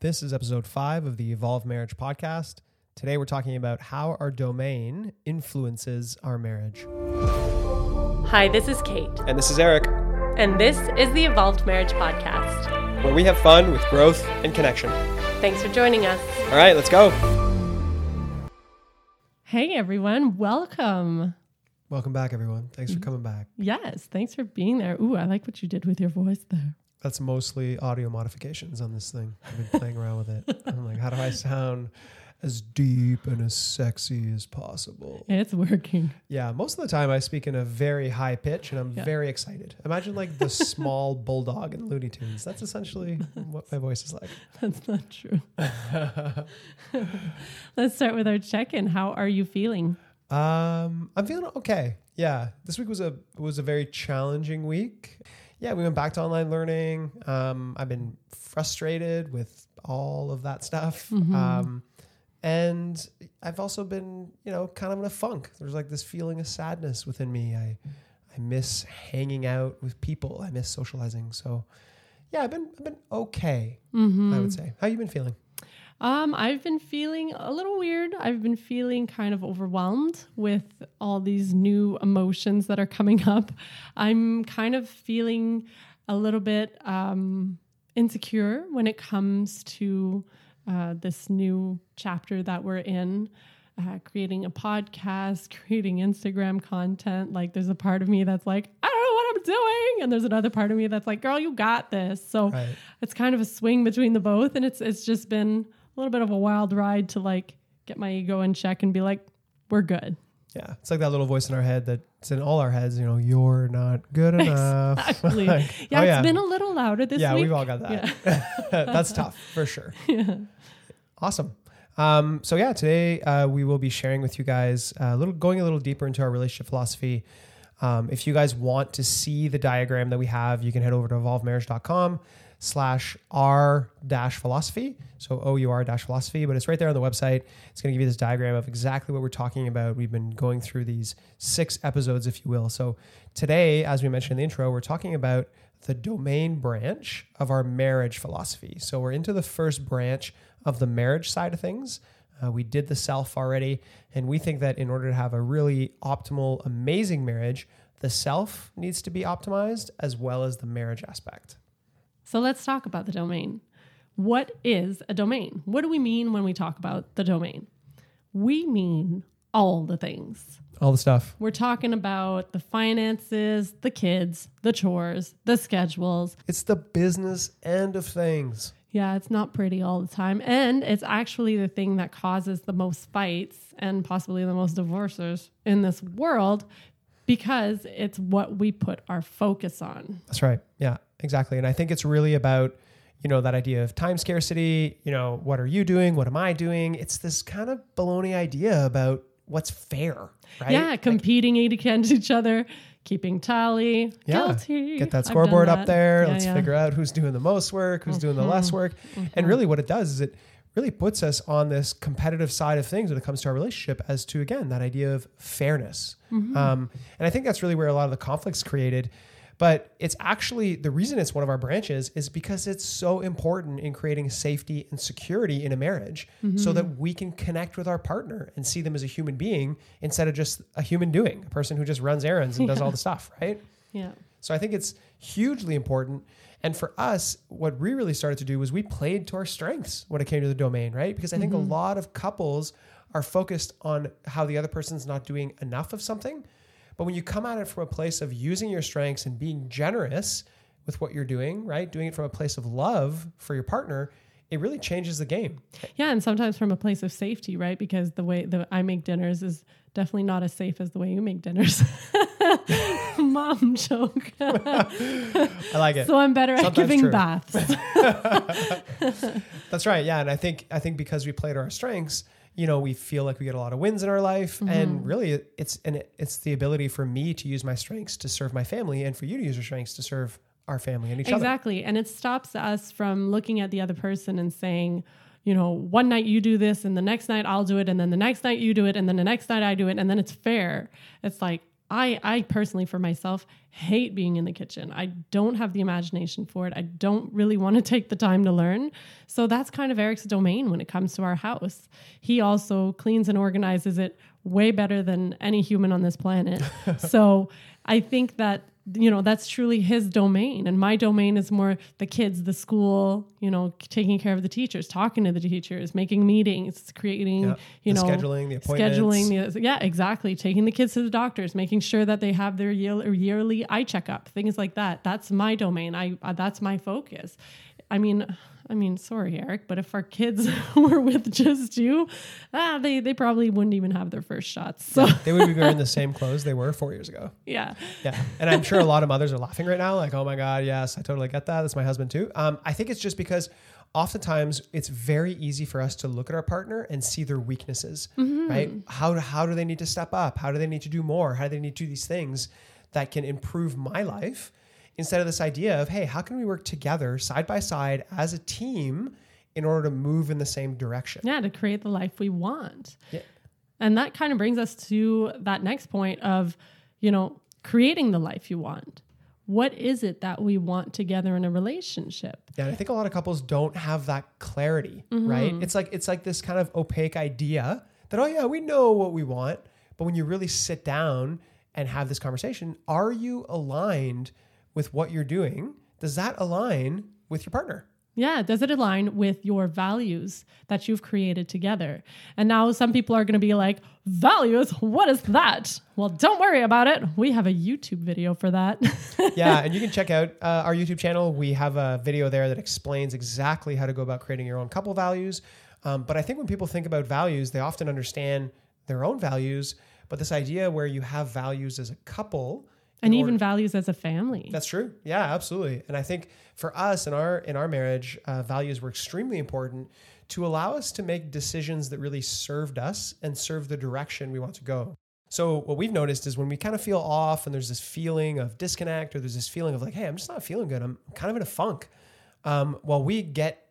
This is episode five of the Evolved Marriage podcast. Today we're talking about how our domain influences our marriage. Hi, this is Kate, And this is Eric, and this is the Evolved Marriage Podcast. where we have fun with growth and connection. Thanks for joining us. All right, let's go. Hey everyone, welcome. Welcome back, everyone. Thanks for coming back. Yes, thanks for being there. Ooh, I like what you did with your voice there. That's mostly audio modifications on this thing. I've been playing around with it. I'm like, how do I sound as deep and as sexy as possible? It's working. Yeah, most of the time I speak in a very high pitch and I'm Yeah. very excited. Imagine like the small bulldog in Looney Tunes. That's essentially what my voice is like. That's not true. Let's start with our check-in. How are you feeling? Um, I'm feeling okay. Yeah, this week was a was a very challenging week. Yeah, we went back to online learning. Um, I've been frustrated with all of that stuff. Um, and I've also been, you know, kind of in a funk. There's like this feeling of sadness within me. I I miss hanging out with people. I miss socializing. So, yeah, I've been I've been okay. I would say. How you been feeling? Um, I've been feeling a little weird. I've been feeling kind of overwhelmed with all these new emotions that are coming up. I'm kind of feeling a little bit um, insecure when it comes to uh, this new chapter that we're in. Uh, creating a podcast, creating Instagram content. Like, there's a part of me that's like, I don't know what I'm doing, and there's another part of me that's like, girl, you got this. So Right. it's kind of a swing between the both and it's it's just been little bit of a wild ride to like get my ego in check and be like we're good Yeah, it's like that little voice in our head that's in all our heads. You know, you're not good enough. exactly Like, yeah oh, it's been a little louder this yeah, week we've all got that. Yeah. That's tough for sure. Yeah. Awesome. Um, so yeah, today uh, we will be sharing with you guys uh, a little, going a little deeper into our relationship philosophy. Um, if you guys want to see the diagram that we have, you can head over to evolvedmarriage.com slash r dash philosophy. So O-U-R dash philosophy, but it's right there on the website. It's going to give you this diagram of exactly what we're talking about. We've been going through these six episodes, if you will. So today, as we mentioned in the intro, we're talking about the domain branch of our marriage philosophy. So we're into the first branch of the marriage side of things. Uh, we did the self already, and we think that in order to have a really optimal, amazing marriage, the self needs to be optimized as well as the marriage aspect. so let's talk about the domain what is a domain what do we mean when we talk about the domain we mean all the things All the stuff. we're talking about the finances the kids the chores the schedules It's the business end of things. Yeah, it's not pretty all the time. And it's actually the thing that causes the most fights and possibly the most divorces in this world because it's what we put our focus on. That's right. Yeah, exactly. And I think it's really about, you know, that idea of time scarcity. You know, what are you doing? What am I doing? It's this kind of baloney idea about what's fair, right? Yeah, competing against each other, keeping tally. Yeah. Guilty. Get that scoreboard up there. Yeah, Let's yeah. Mm-hmm. figure out who's doing the most work, who's doing the less work. And really, what it does is it really puts us on this competitive side of things when it comes to our relationship as to, again, that idea of fairness. Mm-hmm. Um, and I think that's really where a lot of the conflicts created. But it's actually the reason it's one of our branches is because it's so important in creating safety and security in a marriage Mm-hmm. so that we can connect with our partner and see them as a human being instead of just a human doing, a person who just runs errands and does all the stuff, right? Yeah. So I think it's hugely important. And for us, what we really started to do was we played to our strengths when it came to the domain, right? Because I think a lot of couples are focused on how the other person's not doing enough of something. But when you come at it from a place of using your strengths and being generous with what you're doing, right? Doing it from a place of love for your partner, it really changes the game. Yeah, and sometimes from a place of safety, right? Because the way that I make dinners is definitely not as safe as the way you make dinners. Mom joke. I like it. so I'm better at giving true. baths. That's right. Yeah, and I think I think because we play to our strengths, you know, we feel like we get a lot of wins in our life, and mm-hmm. really, it's and it's the ability for me to use my strengths to serve my family, and for you to use your strengths to serve our family and each other. Exactly. And it stops us from looking at the other person and saying, you know, one night you do this and the next night I'll do it and then the next night you do it and then the next night I do it and then it's fair. It's like I, I personally, for myself, hate being in the kitchen. I don't have the imagination for it. I don't really want to take the time to learn. So that's kind of Eric's domain when it comes to our house. He also cleans and organizes it way better than any human on this planet. so I think that you know that's truly his domain and my domain is more the kids the school you know taking care of the teachers talking to the teachers making meetings creating Yeah. you know scheduling, the appointments. scheduling the, yeah exactly taking the kids to the doctors making sure that they have their year, yearly eye checkup things like that that's my domain i uh, that's my focus i mean I mean, sorry, Eric, but if our kids were with just you, ah, they they probably wouldn't even have their first shots. So they would be wearing the same clothes they were four years ago. yeah, Yeah. And I'm sure a lot of mothers are laughing right now, like, oh my God, yes, I totally get that. That's my husband too. Um, I think it's just because oftentimes it's very easy for us to look at our partner and see their weaknesses, right? How, how do they need to step up? How do they need to do more? How do they need to do these things that can improve my life? Instead of this idea of, hey, how can we work together side by side as a team in order to move in the same direction? yeah, to create the life we want. Yeah. And that kind of brings us to that next point of, you know, creating the life you want. What is it that we want together in a relationship? Yeah, I think a lot of couples don't have that clarity, right? Mm-hmm. It's like it's like this kind of opaque idea that oh yeah, we know what we want, but when you really sit down and have this conversation, are you aligned with what you're doing? Does that align with your partner? Yeah, does it align with your values that you've created together? And now some people are going to be like, values? What is that? Well, don't worry about it. We have a YouTube video for that. yeah, and you can check out uh, our YouTube channel. We have a video there that explains exactly how to go about creating your own couple values. Um, but I think when people think about values, they often understand their own values. But this idea where you have values as a couple, and even values as a family. that's true. Yeah, absolutely. And I think for us in our in our marriage, uh, values were extremely important to allow us to make decisions that really served us and serve the direction we want to go. So what we've noticed is when we kind of feel off and there's this feeling of disconnect or there's this feeling of like, hey, I'm just not feeling good. I'm kind of in a funk. Um, well, we get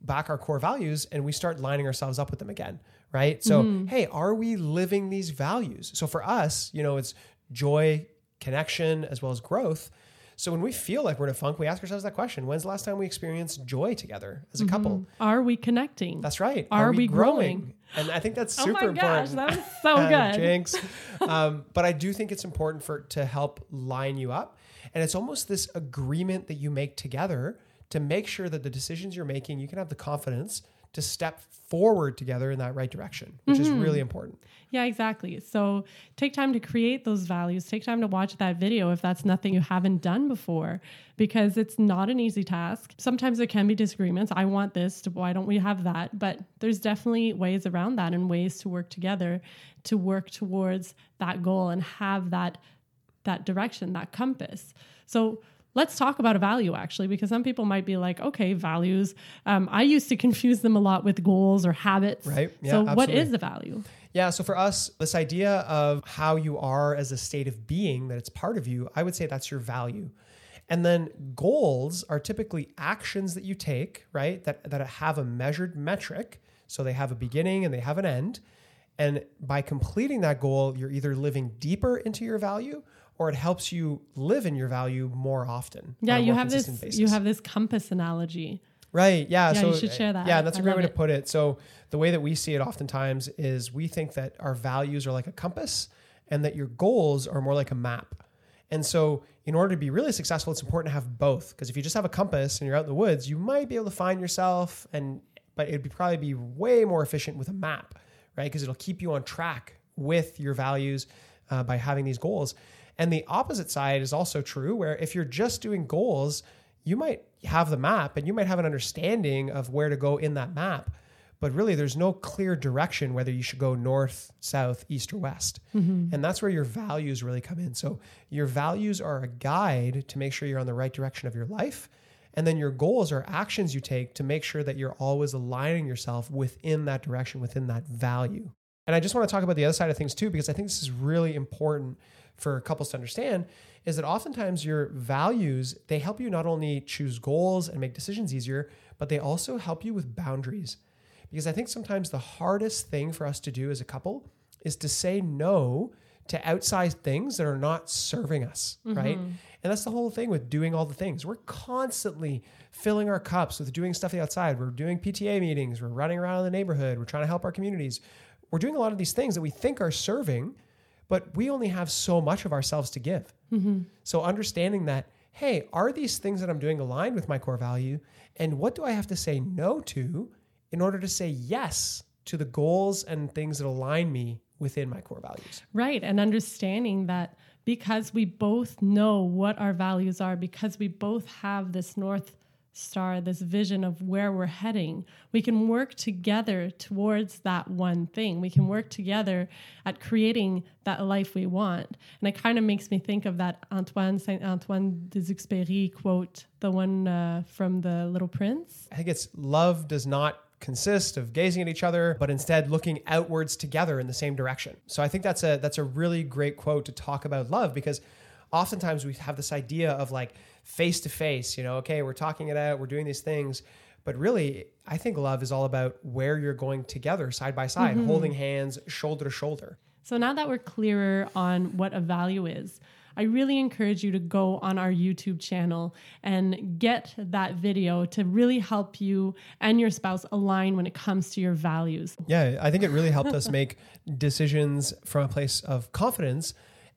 back our core values and we start lining ourselves up with them again, right? So, hey, are we living these values? So for us, you know, it's joy, connection, as well as growth. So when we feel like we're in a funk, we ask ourselves that question: When's the last time we experienced joy together as a couple? Are we connecting? That's right. Are we growing? And I think that's oh super my gosh, important. that was so Uh, good. Jinx. um, but I do think it's important for to help line you up, and it's almost this agreement that you make together to make sure that the decisions you're making, you can have the confidence to step forward together in that right direction, which is really mm-hmm. important. Yeah, exactly. So take time to create those values. Take time to watch that video if that's nothing you haven't done before, because it's not an easy task. Sometimes there can be disagreements. I want this, why don't we have that? But there's definitely ways around that and ways to work together to work towards that goal and have that that direction, that compass. So let's talk about a value actually, because some people might be like, okay, values. Um, I used to confuse them a lot with goals or habits. Right. Yeah, so what absolutely. is a value? Yeah, so for us, this idea of how you are as a state of being, that it's part of you, I would say that's your value. And then goals are typically actions that you take, right? That that have a measured metric. So they have a beginning and they have an end. And by completing that goal, you're either living deeper into your value or it helps you live in your value more often. Yeah, a you have this. consistent You have this compass analogy. Right. Yeah. Yeah, so you should share that. Yeah, that's a I great love way to it. put it. So the way that we see it oftentimes is we think that our values are like a compass and that your goals are more like a map. And so in order to be really successful, it's important to have both. Because if you just have a compass and you're out in the woods, you might be able to find yourself and but it'd be probably be way more efficient with a map, right? Because it'll keep you on track with your values uh, by having these goals. And the opposite side is also true, where if you're just doing goals, you might have the map and you might have an understanding of where to go in that map, but really there's no clear direction whether you should go north, south, east, or west. Mm-hmm. And that's where your values really come in. So your values are a guide to make sure you're on the right direction of your life. And then your goals are actions you take to make sure that you're always aligning yourself within that direction, within that value. And I just want to talk about the other side of things too, because I think this is really important for couples to understand is that oftentimes your values, they help you not only choose goals and make decisions easier, but they also help you with boundaries. Because I think sometimes the hardest thing for us to do as a couple is to say no to outside things that are not serving us, right? Mm-hmm. And that's the whole thing with doing all the things. We're constantly filling our cups with doing stuff outside. We're doing PTA meetings, we're running around in the neighborhood, we're trying to help our communities. We're doing a lot of these things that we think are serving, but we only have so much of ourselves to give. Mm-hmm. So understanding that, hey, are these things that I'm doing aligned with my core value? And what do I have to say no to in order to say yes to the goals and things that align me within my core values? Right. And understanding that because we both know what our values are, because we both have this North Star, this vision of where we're heading, we can work together towards that one thing. We can work together at creating that life we want. And it kind of makes me think of that Antoine Saint Antoine des Exupéry quote, the one uh, from The Little Prince. I think it's love does not consist of gazing at each other, but instead looking outwards together in the same direction. So I think that's a that's a really great quote to talk about love because oftentimes we have this idea of like face to face, you know, okay, we're talking it out, we're doing these things, but really I think love is all about where you're going together side by side, mm-hmm. holding hands, shoulder to shoulder. So now that we're clearer on what a value is, I really encourage you to go on our YouTube channel and get that video to really help you and your spouse align when it comes to your values. Yeah, I think it really helped us make decisions from a place of confidence.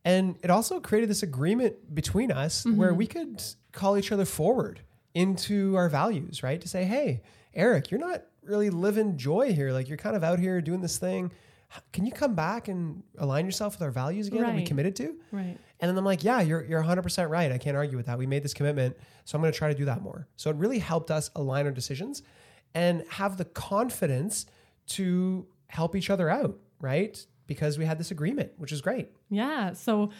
And it also created this agreement between us where mm-hmm. we could call each other forward into our values, right? To say, hey, Eric, you're not really living joy here. Like you're kind of out here doing this thing. Can you come back and align yourself with our values again that we committed to? Right. And then I'm like, yeah, you're, you're 100% right. I can't argue with that. We made this commitment. So I'm going to try to do that more. So it really helped us align our decisions and have the confidence to help each other out, right? Because we had this agreement, which is great. Yeah. So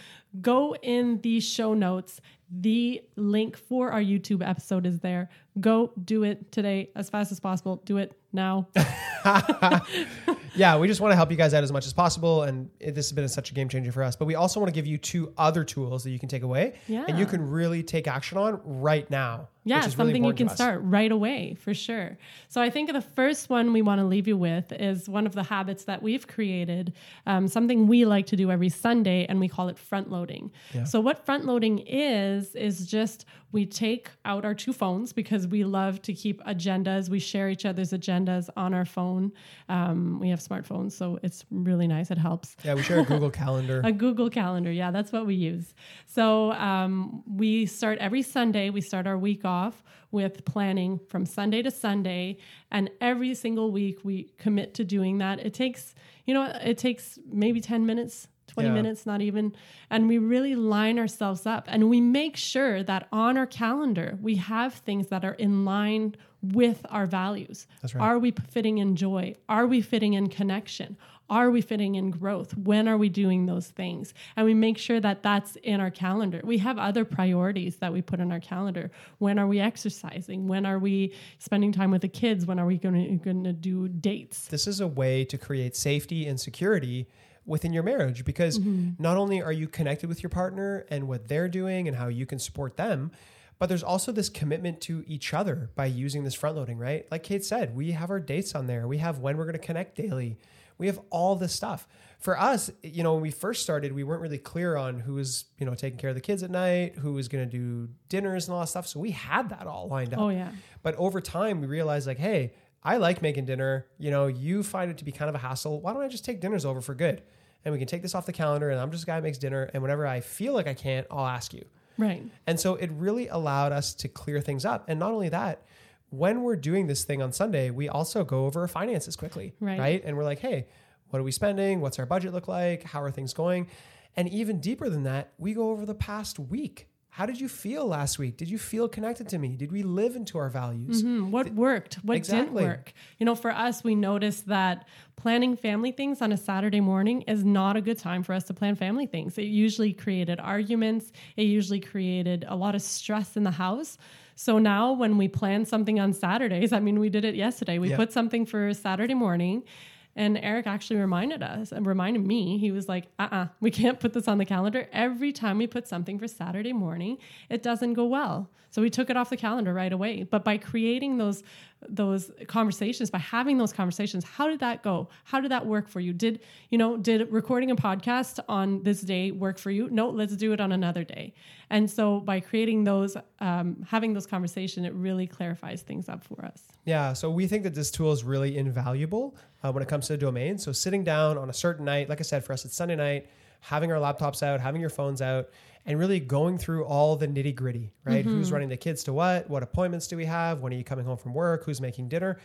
go in the show notes. The link for our YouTube episode is there. Go do it today as fast as possible. Do it now. yeah, we just want to help you guys out as much as possible. And it, this has been such a game changer for us. But we also want to give you two other tools that you can take away and you can really take action on right now. Yeah, which is really something you can start right away for sure. So I think the first one we want to leave you with is one of the habits that we've created, um, something we like to do every Sunday, and we call it front loading. So what front loading is is just we take out our two phones because we love to keep agendas. We share each other's agendas on our phone. Um, we have smartphones, so it's really nice. It helps. Yeah, we share a Google Calendar. A Google Calendar. Yeah, that's what we use. So um, we start every Sunday, we start our week off with planning from Sunday to Sunday. And every single week we commit to doing that. It takes, you know, it takes maybe 10 minutes. 20 Yeah. minutes, not even. And we really line ourselves up and we make sure that on our calendar, we have things that are in line with our values. That's right. Are we fitting in joy? Are we fitting in connection? Are we fitting in growth? When are we doing those things? And we make sure that that's in our calendar. We have other priorities that we put in our calendar. When are we exercising? When are we spending time with the kids? When are we going to do dates? this is a way to create safety and security within your marriage because mm-hmm. not only are you connected with your partner and what they're doing and how you can support them, but there's also this commitment to each other by using this front loading, right? Like Kate said, we have our dates on there. We have when we're going to connect daily. We have all this stuff. For us, you know, when we first started, we weren't really clear on who was, you know, taking care of the kids at night, who was going to do dinners and all that stuff. So we had that all lined up. Oh, yeah. But over time, we realized like, hey, I like making dinner. You know, you find it to be kind of a hassle. Why don't I just take dinners over for good? And we can take this off the calendar, and I'm just a guy who makes dinner. And whenever I feel like I can't, I'll ask you. Right. And so it really allowed us to clear things up. And not only that, when we're doing this thing on Sunday, we also go over our finances quickly. Right. Right. And we're like, hey, what are we spending? What's our budget look like? How are things going? And even deeper than that, we go over the past week. How did you feel last week? Did you feel connected to me? Did we live into our values? Hmm, what worked what Exactly. didn't work you know for us we noticed that planning family things on a saturday morning is not a good time for us to plan family things it usually created arguments it usually created a lot of stress in the house so now when we plan something on saturdays i mean we did it yesterday we Yeah. put something for saturday morning and Eric actually reminded us and reminded me, he was like, uh uh we can't put this on the calendar. Every time we put something for Saturday morning, it doesn't go well. So we took it off the calendar right away. But by creating those those conversations by having those conversations how did that go? How did that work for you? Did you know did recording a podcast on this day work for you? No let's do it on another day. And so by creating those um, having those conversation it really clarifies things up for us. Yeah, so we think that this tool is really invaluable uh, when it comes to the domain. So sitting down on a certain night, like I said, for us it's Sunday night, having our laptops out, having your phones out, and really going through all the nitty gritty, right? Who's mm-hmm. running the kids to what? What appointments do we have? When are you coming home from work? Who's making dinner?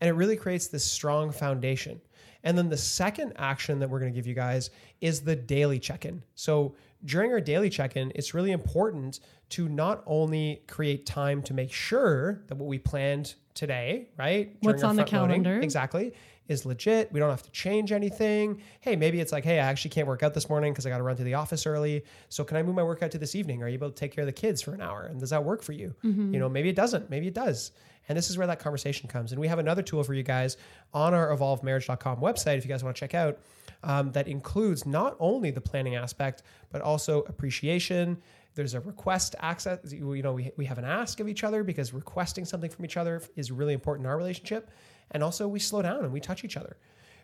And it really creates this strong foundation. And then the second action that we're going to give you guys is the daily check in. So during our daily check in, it's really important to not only create time to make sure that what we planned today, right? What's on the loading, calendar. exactly, is legit. We don't have to change anything. Hey, maybe it's like, hey, I actually can't work out this morning because I got to run to the office early. So can I move my workout to this evening? Are you able to take care of the kids for an hour? And does that work for you? Mm-hmm. You know, maybe it doesn't. Maybe it does. And this is where that conversation comes. And we have another tool for you guys on our evolvedmarriage.com website if you guys want to check out um, that includes not only the planning aspect, but also appreciation. There's a request access. You know, we, we have an ask of each other because requesting something from each other is really important in our relationship. And also, we slow down and we touch each other.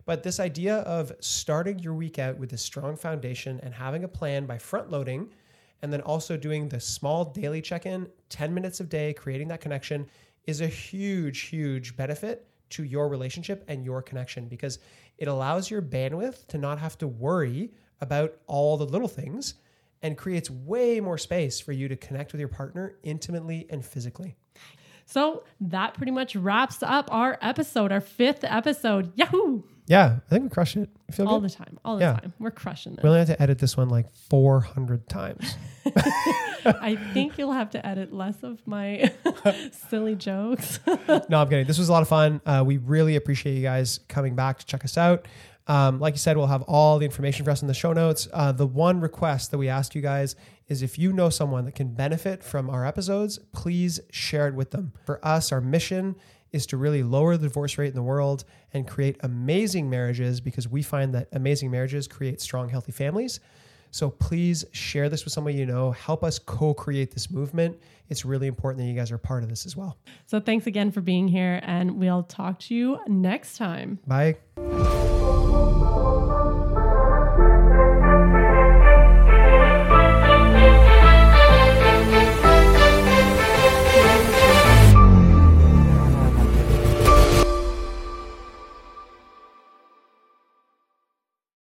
But this idea of starting your week out with a strong foundation and having a plan by front loading, and then also doing the small daily check in, 10 minutes a day, creating that connection is a huge, huge benefit to your relationship and your connection because it allows your bandwidth to not have to worry about all the little things and creates way more space for you to connect with your partner intimately and physically. so that pretty much wraps up our episode our fifth episode yahoo Yeah, I think we crushed it. I feel all good. the time all the Yeah. time we're crushing it. We only had to edit this one like 400 times. I think you'll have to edit less of my silly jokes. no, I'm kidding. This was a lot of fun. Uh, we really appreciate you guys coming back to check us out. Um, like you said, we'll have all the information for us in the show notes. Uh, the one request that we ask you guys is if you know someone that can benefit from our episodes, please share it with them. For us, our mission is to really lower the divorce rate in the world and create amazing marriages because we find that amazing marriages create strong, healthy families. So please share this with someone you know. Help us co create this movement. It's really important that you guys are part of this as well. so thanks again for being here, and we'll talk to you next time. Bye. Thank